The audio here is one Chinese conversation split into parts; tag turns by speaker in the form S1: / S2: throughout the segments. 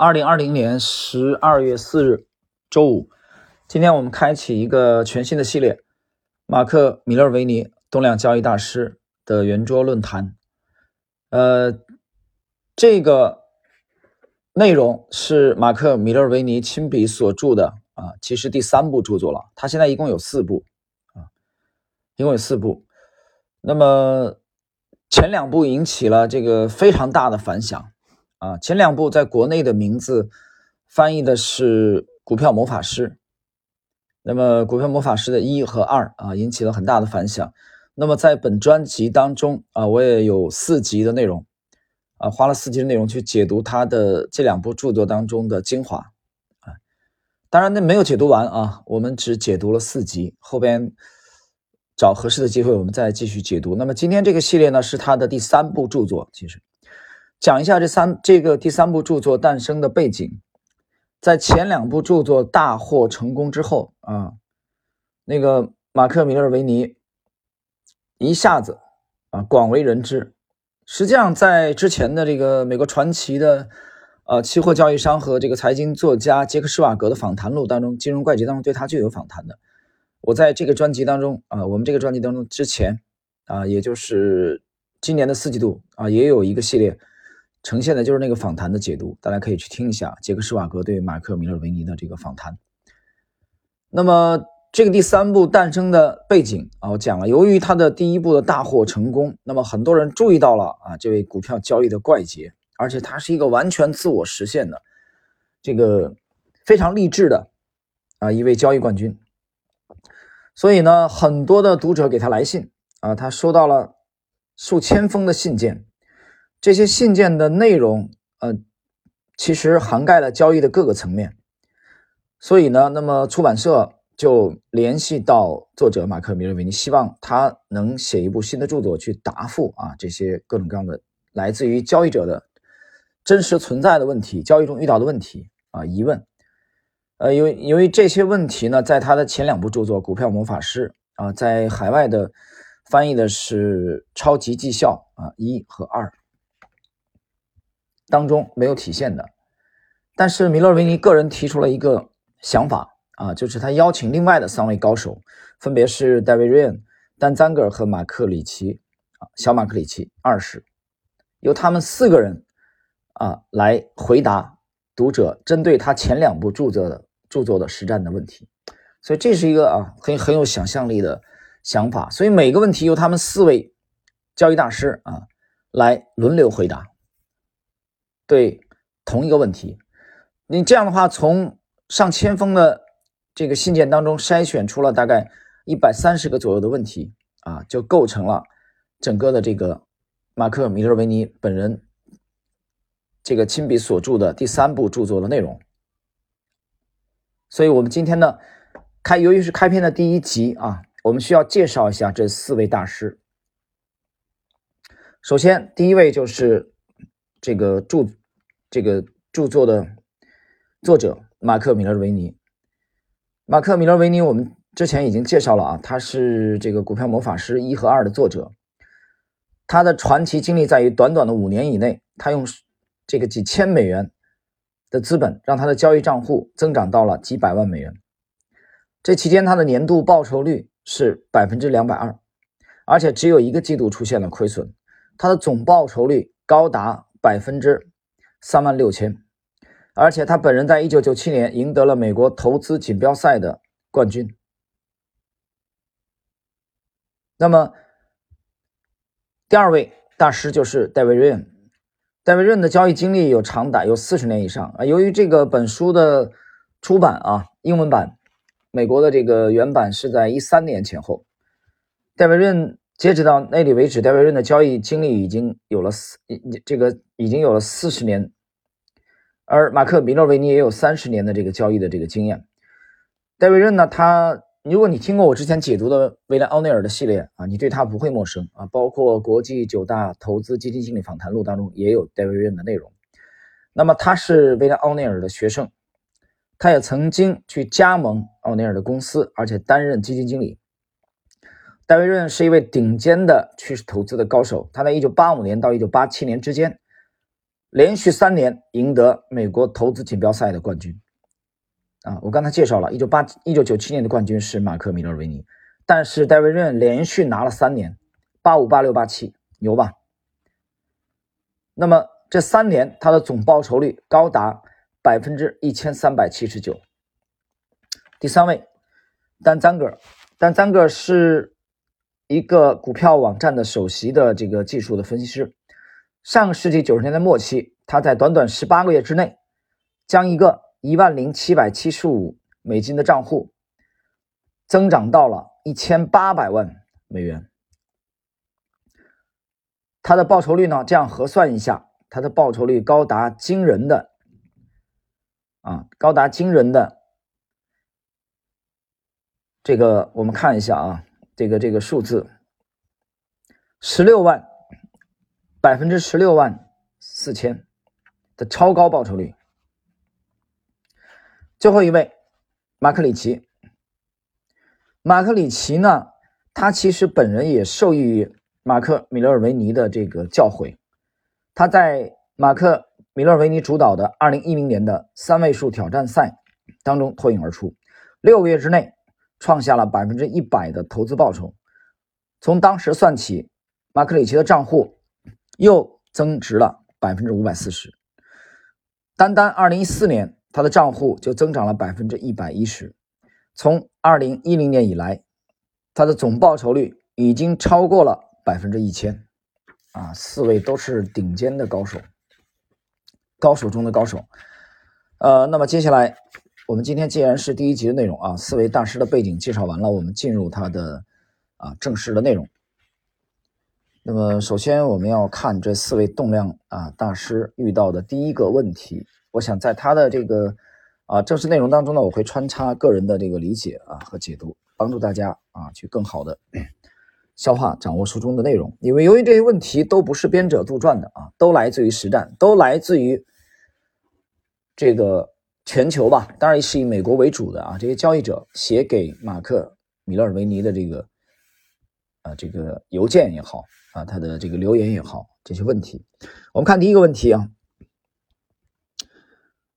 S1: 二零二零年十二月四日，周五，今天我们开启一个全新的系列——马克·米勒维尼动量交易大师的圆桌论坛。呃，这个内容是马克·米勒维尼亲笔所著的啊，其实第三部著作了。他现在一共有四部啊，一共有四部。那么前两部引起了这个非常大的反响。啊，前两部在国内的名字翻译的是《股票魔法师》，那么《股票魔法师》的一和二啊，引起了很大的反响。那么在本专辑当中啊，我也有四集的内容啊，花了四集的内容去解读他的这两部著作当中的精华啊。当然，那没有解读完啊，我们只解读了四集，后边找合适的机会我们再继续解读。那么今天这个系列呢，是他的第三部著作，其实。讲一下这三这个第三部著作诞生的背景，在前两部著作大获成功之后啊，那个马克·米勒维尼一下子啊广为人知。实际上，在之前的这个美国传奇的呃期货交易商和这个财经作家杰克·施瓦格的访谈录当中，《金融怪杰》当中对他就有访谈的。我在这个专辑当中啊，我们这个专辑当中之前啊，也就是今年的四季度啊，也有一个系列。呈现的就是那个访谈的解读，大家可以去听一下杰克施瓦格对马克米勒维尼的这个访谈。那么这个第三部诞生的背景啊，我讲了，由于他的第一部的大获成功，那么很多人注意到了啊，这位股票交易的怪杰，而且他是一个完全自我实现的，这个非常励志的啊一位交易冠军。所以呢，很多的读者给他来信啊，他收到了数千封的信件。这些信件的内容，呃，其实涵盖了交易的各个层面，所以呢，那么出版社就联系到作者马克·米勒维尼，希望他能写一部新的著作去答复啊这些各种各样的来自于交易者的真实存在的问题，交易中遇到的问题啊疑问。呃，由由于这些问题呢，在他的前两部著作《股票魔法师》啊，在海外的翻译的是《超级绩效》啊一和二。当中没有体现的，但是米勒维尼个人提出了一个想法啊，就是他邀请另外的三位高手，分别是戴维·瑞恩、丹·赞格尔和马克·里奇啊，小马克·里奇二世，由他们四个人啊来回答读者针对他前两部著作的著作的实战的问题，所以这是一个啊很很有想象力的想法，所以每个问题由他们四位交易大师啊来轮流回答。对同一个问题，你这样的话，从上千封的这个信件当中筛选出了大概一百三十个左右的问题啊，就构成了整个的这个马克·米勒维尼本人这个亲笔所著的第三部著作的内容。所以，我们今天呢，开由于是开篇的第一集啊，我们需要介绍一下这四位大师。首先，第一位就是这个著。这个著作的作者马克·米勒维尼，马克·米勒维尼，我们之前已经介绍了啊，他是这个《股票魔法师》一和二的作者。他的传奇经历在于短短的五年以内，他用这个几千美元的资本，让他的交易账户增长到了几百万美元。这期间，他的年度报酬率是百分之两百二，而且只有一个季度出现了亏损。他的总报酬率高达百分之。三万六千，而且他本人在一九九七年赢得了美国投资锦标赛的冠军。那么，第二位大师就是戴维·瑞恩。戴维·瑞恩的交易经历有长达有四十年以上啊。由于这个本书的出版啊，英文版，美国的这个原版是在一三年前后。戴维·瑞恩。截止到那里为止，戴维润的交易经历已经有了四，这个已经有了四十年，而马克·米诺维尼也有三十年的这个交易的这个经验。戴维润呢，他如果你听过我之前解读的威廉·奥内尔的系列啊，你对他不会陌生啊，包括国际九大投资基金经理访谈录当中也有戴维润的内容。那么他是威廉·奥内尔的学生，他也曾经去加盟奥内尔的公司，而且担任基金经理。戴维·润是一位顶尖的趋势投资的高手。他在1985年到1987年之间，连续三年赢得美国投资锦标赛的冠军。啊，我刚才介绍了，一九八一九九七年的冠军是马克·米勒维尼，但是戴维·润连续拿了三年，八五、八六、八七，牛吧？那么这三年他的总报酬率高达百分之一千三百七十九。第三位，丹·赞格，丹·赞格是一个股票网站的首席的这个技术的分析师。上个世纪九十年代末期，他在短短十八个月之内，将一个一万零七百七十五美金的账户增长到了一千八百万美元。他的报酬率呢？这样核算一下，他的报酬率高达惊人的啊，高达惊人的这个，我们看一下啊，这个这个数字，十六万。百分之十六万四千的超高报酬率。最后一位，马克里奇。马克里奇呢，他其实本人也受益于马克米勒尔维尼的这个教诲。他在马克米勒尔维尼主导的二零一零年的三位数挑战赛当中脱颖而出，六个月之内创下了百分之一百的投资报酬。从当时算起，马克里奇的账户。又增值了百分之五百四十，单单二零一四年，他的账户就增长了百分之一百一十。从二零一零年以来，他的总报酬率已经超过了百分之一千。啊，四位都是顶尖的高手，高手中的高手。呃，那么接下来，我们今天既然是第一集的内容啊，四位大师的背景介绍完了，我们进入他的啊正式的内容。那么，首先我们要看这四位动量啊大师遇到的第一个问题。我想在他的这个啊正式内容当中呢，我会穿插个人的这个理解啊和解读，帮助大家啊去更好的消化掌握书中的内容。因为由于这些问题都不是编者杜撰的啊，都来自于实战，都来自于这个全球吧，当然是以美国为主的啊这些交易者写给马克米勒尔维尼的这个啊这个邮件也好。啊，他的这个留言也好，这些问题，我们看第一个问题啊，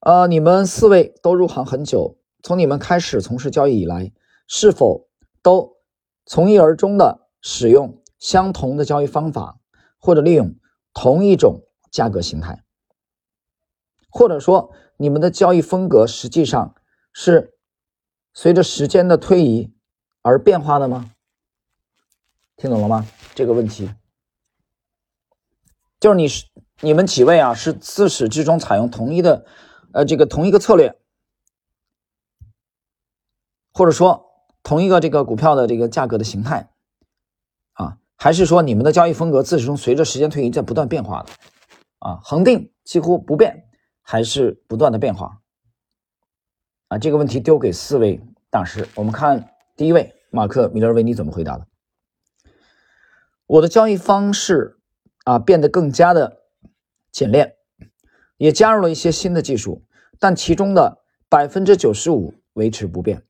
S1: 呃，你们四位都入行很久，从你们开始从事交易以来，是否都从一而终的使用相同的交易方法，或者利用同一种价格形态，或者说你们的交易风格实际上是随着时间的推移而变化的吗？听懂了吗？这个问题就是你是你们几位啊？是自始至终采用同一的呃这个同一个策略，或者说同一个这个股票的这个价格的形态啊？还是说你们的交易风格自始至终随着时间推移在不断变化的啊？恒定几乎不变，还是不断的变化啊？这个问题丢给四位大师，我们看第一位马克米勒维尼怎么回答的。我的交易方式啊变得更加的简练，也加入了一些新的技术，但其中的百分之九十五维持不变，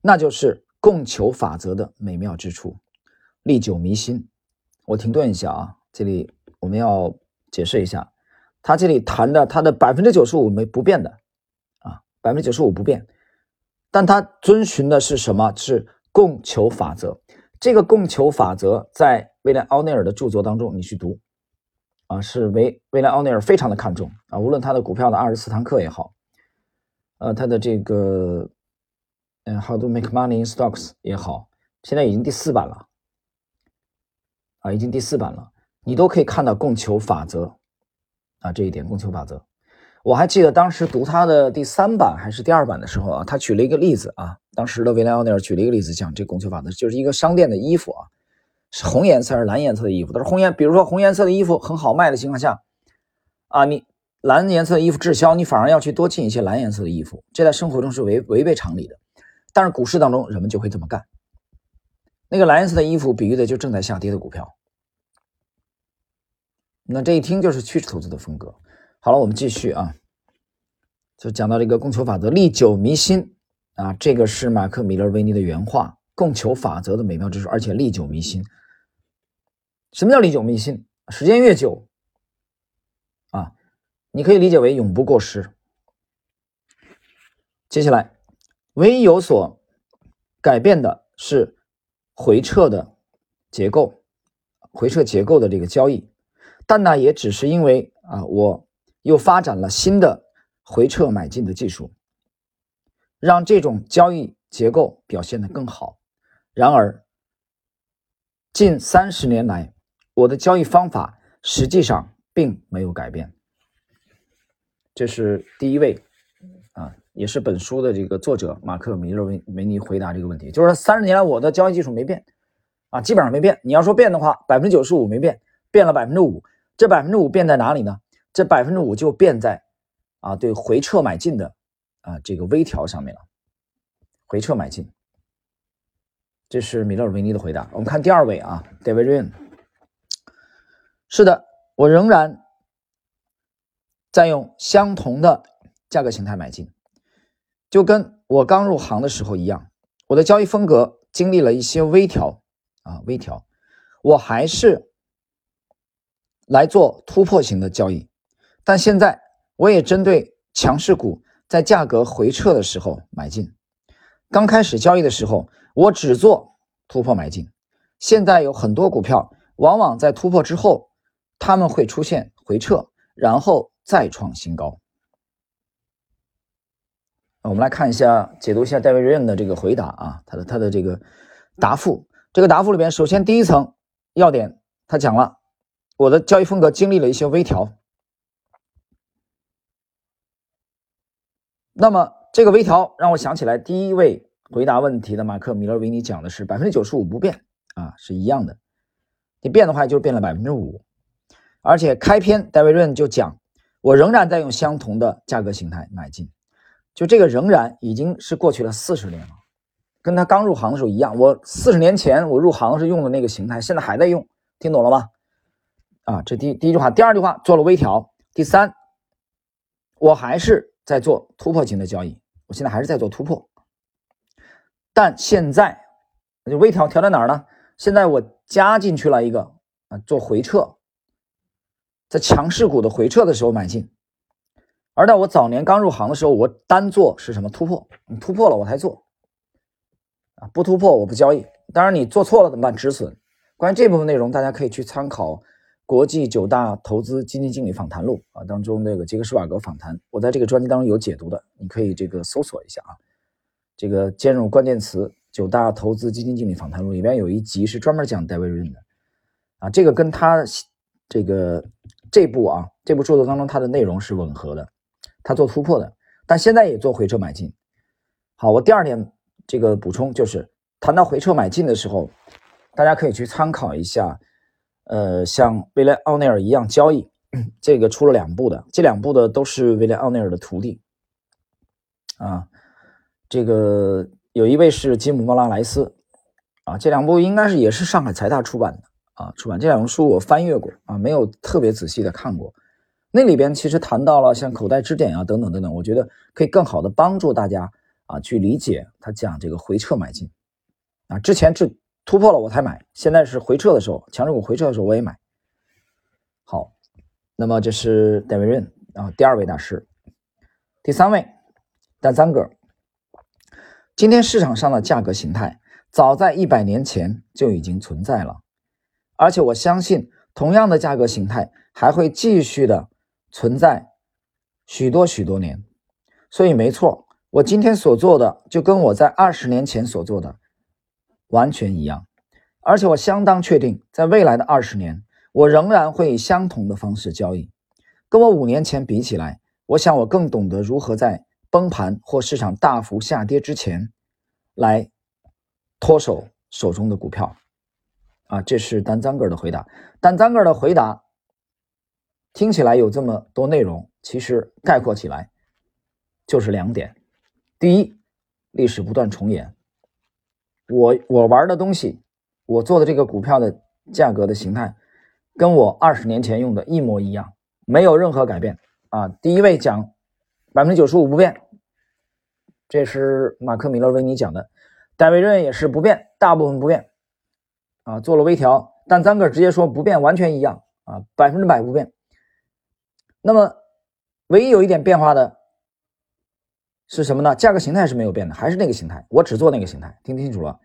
S1: 那就是供求法则的美妙之处，历久弥新。我停顿一下啊，这里我们要解释一下，他这里谈的他的百分之九十五没不变的啊，百分之九十五不变，但他遵循的是什么？是供求法则。这个供求法则在威廉奥内尔的著作当中，你去读，啊，是为威廉奥内尔非常的看重啊，无论他的股票的二十四堂课也好，呃，他的这个嗯，How to make money in stocks 也好，现在已经第四版了，啊，已经第四版了，你都可以看到供求法则，啊，这一点供求法则。我还记得当时读他的第三版还是第二版的时候啊，他举了一个例子啊，当时的威廉奥尼尔举了一个例子，讲这供求法则，就是一个商店的衣服啊，是红颜色还是蓝颜色的衣服？他说红颜，比如说红颜色的衣服很好卖的情况下，啊，你蓝颜色的衣服滞销，你反而要去多进一些蓝颜色的衣服，这在生活中是违违背常理的，但是股市当中人们就会这么干。那个蓝颜色的衣服比喻的就正在下跌的股票，那这一听就是趋势投资的风格。好了，我们继续啊，就讲到这个供求法则历久弥新啊，这个是马克·米勒维尼的原话，供求法则的美妙之处，而且历久弥新。什么叫历久弥新？时间越久啊，你可以理解为永不过时。接下来，唯一有所改变的是回撤的结构，回撤结构的这个交易，但那也只是因为啊，我又发展了新的回撤买进的技术，让这种交易结构表现得更好。然而，近三十年来，我的交易方法实际上并没有改变。这是第一位啊，也是本书的这个作者马克·米勒维维尼回答这个问题，就是三十年来我的交易技术没变啊，基本上没变。你要说变的话，百分之九十五没变，变了百分之五。这百分之五变在哪里呢？这百分之五就变在啊，对回撤买进的啊这个微调上面了，回撤买进。这是米勒尔维尼的回答。我们看第二位啊，David Ryan。是的，我仍然在用相同的价格形态买进，就跟我刚入行的时候一样。我的交易风格经历了一些微调啊，微调。我还是来做突破型的交易，但现在我也针对强势股在价格回撤的时候买进。刚开始交易的时候。我只做突破买进，现在有很多股票，往往在突破之后，他们会出现回撤，然后再创新高。我们来看一下，解读一下戴维瑞恩的这个回答啊，他的他的这个答复。这个答复里边，首先第一层要点，他讲了我的交易风格经历了一些微调。那么这个微调让我想起来第一位。回答问题的马克·米勒维尼讲的是百分之九十五不变啊，是一样的。你变的话，就是变了百分之五。而且开篇戴维润就讲，我仍然在用相同的价格形态买进。就这个仍然已经是过去了四十年了，跟他刚入行的时候一样。我四十年前我入行是用的那个形态，现在还在用，听懂了吗？啊，这第第一句话，第二句话做了微调。第三，我还是在做突破型的交易，我现在还是在做突破。但现在就微调调在哪儿呢？现在我加进去了一个啊，做回撤，在强势股的回撤的时候买进。而在我早年刚入行的时候，我单做是什么突破？你突破了我才做啊，不突破我不交易。当然你做错了怎么办？止损。关于这部分内容，大家可以去参考《国际九大投资基金经理访谈录》啊当中那个杰克施瓦格访谈，我在这个专辑当中有解读的，你可以这个搜索一下啊。这个兼容关键词九大投资基金经理访谈录里边有一集是专门讲戴维润的，啊，这个跟他这个这部啊这部著作当中它的内容是吻合的，他做突破的，但现在也做回撤买进。好，我第二点这个补充就是谈到回撤买进的时候，大家可以去参考一下，呃，像威廉奥内尔一样交易，这个出了两部的，这两部的都是威廉奥内尔的徒弟，啊。这个有一位是吉姆·莫拉莱斯，啊，这两部应该是也是上海财大出版的啊，出版这两本书我翻阅过啊，没有特别仔细的看过。那里边其实谈到了像口袋支点啊等等等等，我觉得可以更好的帮助大家啊去理解他讲这个回撤买进啊，之前这突破了我才买，现在是回撤的时候，强势股回撤的时候我也买。好，那么这是戴维润啊，第二位大师，第三位丹桑格。今天市场上的价格形态，早在一百年前就已经存在了，而且我相信，同样的价格形态还会继续的存在许多许多年。所以，没错，我今天所做的就跟我在二十年前所做的完全一样，而且我相当确定，在未来的二十年，我仍然会以相同的方式交易。跟我五年前比起来，我想我更懂得如何在。崩盘或市场大幅下跌之前，来脱手手中的股票，啊，这是丹赞格尔的回答。丹赞格尔的回答听起来有这么多内容，其实概括起来就是两点：第一，历史不断重演，我我玩的东西，我做的这个股票的价格的形态，跟我二十年前用的一模一样，没有任何改变。啊，第一位讲。百分之九十五不变，这是马克·米勒维尼讲的。戴维润也是不变，大部分不变啊，做了微调。但张哥直接说不变，完全一样啊，百分之百不变。那么唯一有一点变化的是什么呢？价格形态是没有变的，还是那个形态，我只做那个形态，听清楚了。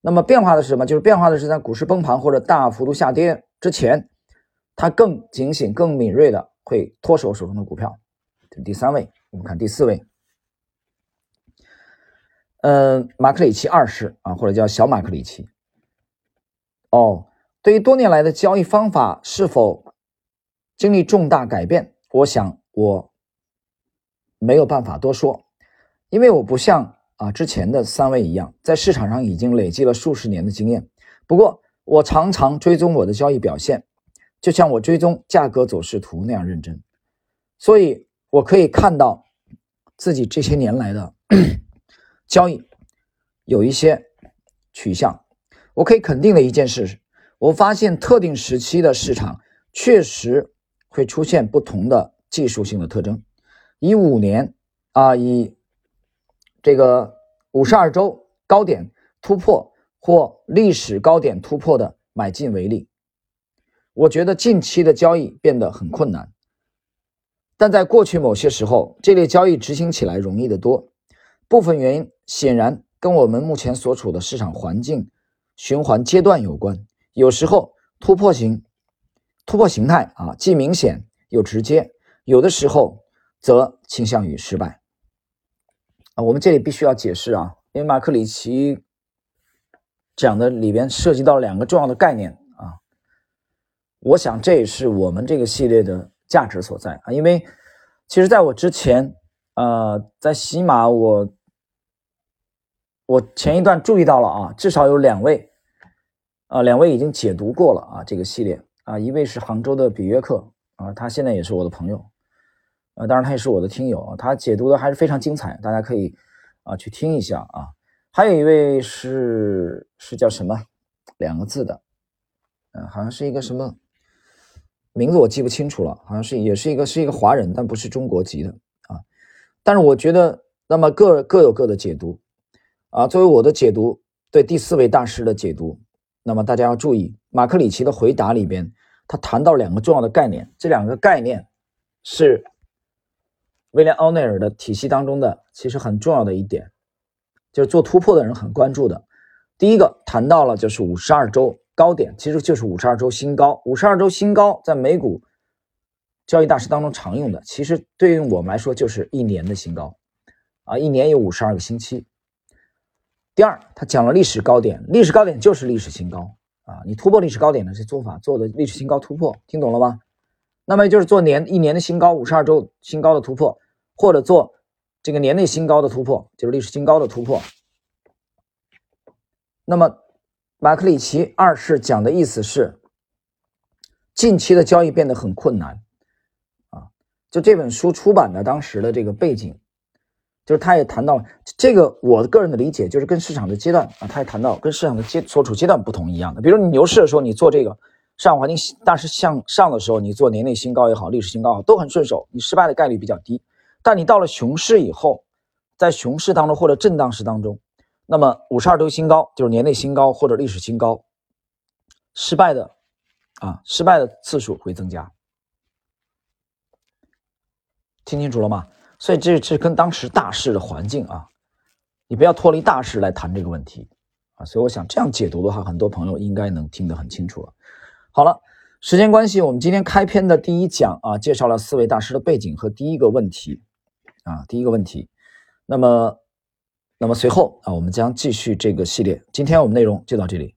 S1: 那么变化的是什么？就是变化的是在股市崩盘或者大幅度下跌之前，它更警醒、更敏锐的会脱手手中的股票。这是第三位，我们看第四位。嗯，马克里奇二世啊，或者叫小马克里奇。哦，对于多年来的交易方法是否经历重大改变，我想我没有办法多说，因为我不像啊之前的三位一样，在市场上已经累积了数十年的经验。不过，我常常追踪我的交易表现，就像我追踪价格走势图那样认真，所以我可以看到自己这些年来的。交易有一些取向，我可以肯定的一件事是，我发现特定时期的市场确实会出现不同的技术性的特征。以五年啊，以这个五十二周高点突破或历史高点突破的买进为例，我觉得近期的交易变得很困难，但在过去某些时候，这类交易执行起来容易得多。部分原因显然跟我们目前所处的市场环境、循环阶段有关。有时候突破型、突破形态啊，既明显又直接；有的时候则倾向于失败。啊，我们这里必须要解释啊，因为马克里奇讲的里边涉及到两个重要的概念啊。我想这也是我们这个系列的价值所在啊，因为其实在我之前，呃，在喜马我。我前一段注意到了啊，至少有两位，啊，两位已经解读过了啊，这个系列啊，一位是杭州的比约克啊，他现在也是我的朋友，啊，当然他也是我的听友，他解读的还是非常精彩，大家可以啊去听一下啊。还有一位是是叫什么两个字的，嗯，好像是一个什么名字我记不清楚了，好像是也是一个是一个华人，但不是中国籍的啊。但是我觉得，那么各各有各的解读。啊，作为我的解读，对第四位大师的解读，那么大家要注意，马克里奇的回答里边，他谈到两个重要的概念，这两个概念是威廉奥内尔的体系当中的其实很重要的一点，就是做突破的人很关注的。第一个谈到了就是五十二周高点，其实就是五十二周新高。五十二周新高在美股交易大师当中常用的，其实对于我们来说就是一年的新高啊，一年有五十二个星期。第二，他讲了历史高点，历史高点就是历史新高啊！你突破历史高点的这做法，做的历史新高突破，听懂了吗？那么就是做年一年的新高，五十二周新高的突破，或者做这个年内新高的突破，就是历史新高的突破。那么马克里奇二世讲的意思是，近期的交易变得很困难啊！就这本书出版的当时的这个背景。就是他也谈到了这个，我个人的理解就是跟市场的阶段啊，他也谈到跟市场的阶所处阶段不同一样的。比如你牛市的时候，你做这个市场环境大势向上的时候，你做年内新高也好，历史新高好，都很顺手，你失败的概率比较低。但你到了熊市以后，在熊市当中或者震荡市当中，那么五十二周新高就是年内新高或者历史新高，失败的啊，失败的次数会增加。听清楚了吗？所以这这跟当时大势的环境啊，你不要脱离大势来谈这个问题啊。所以我想这样解读的话，很多朋友应该能听得很清楚了。好了，时间关系，我们今天开篇的第一讲啊，介绍了四位大师的背景和第一个问题啊，第一个问题。那么，那么随后啊，我们将继续这个系列。今天我们内容就到这里。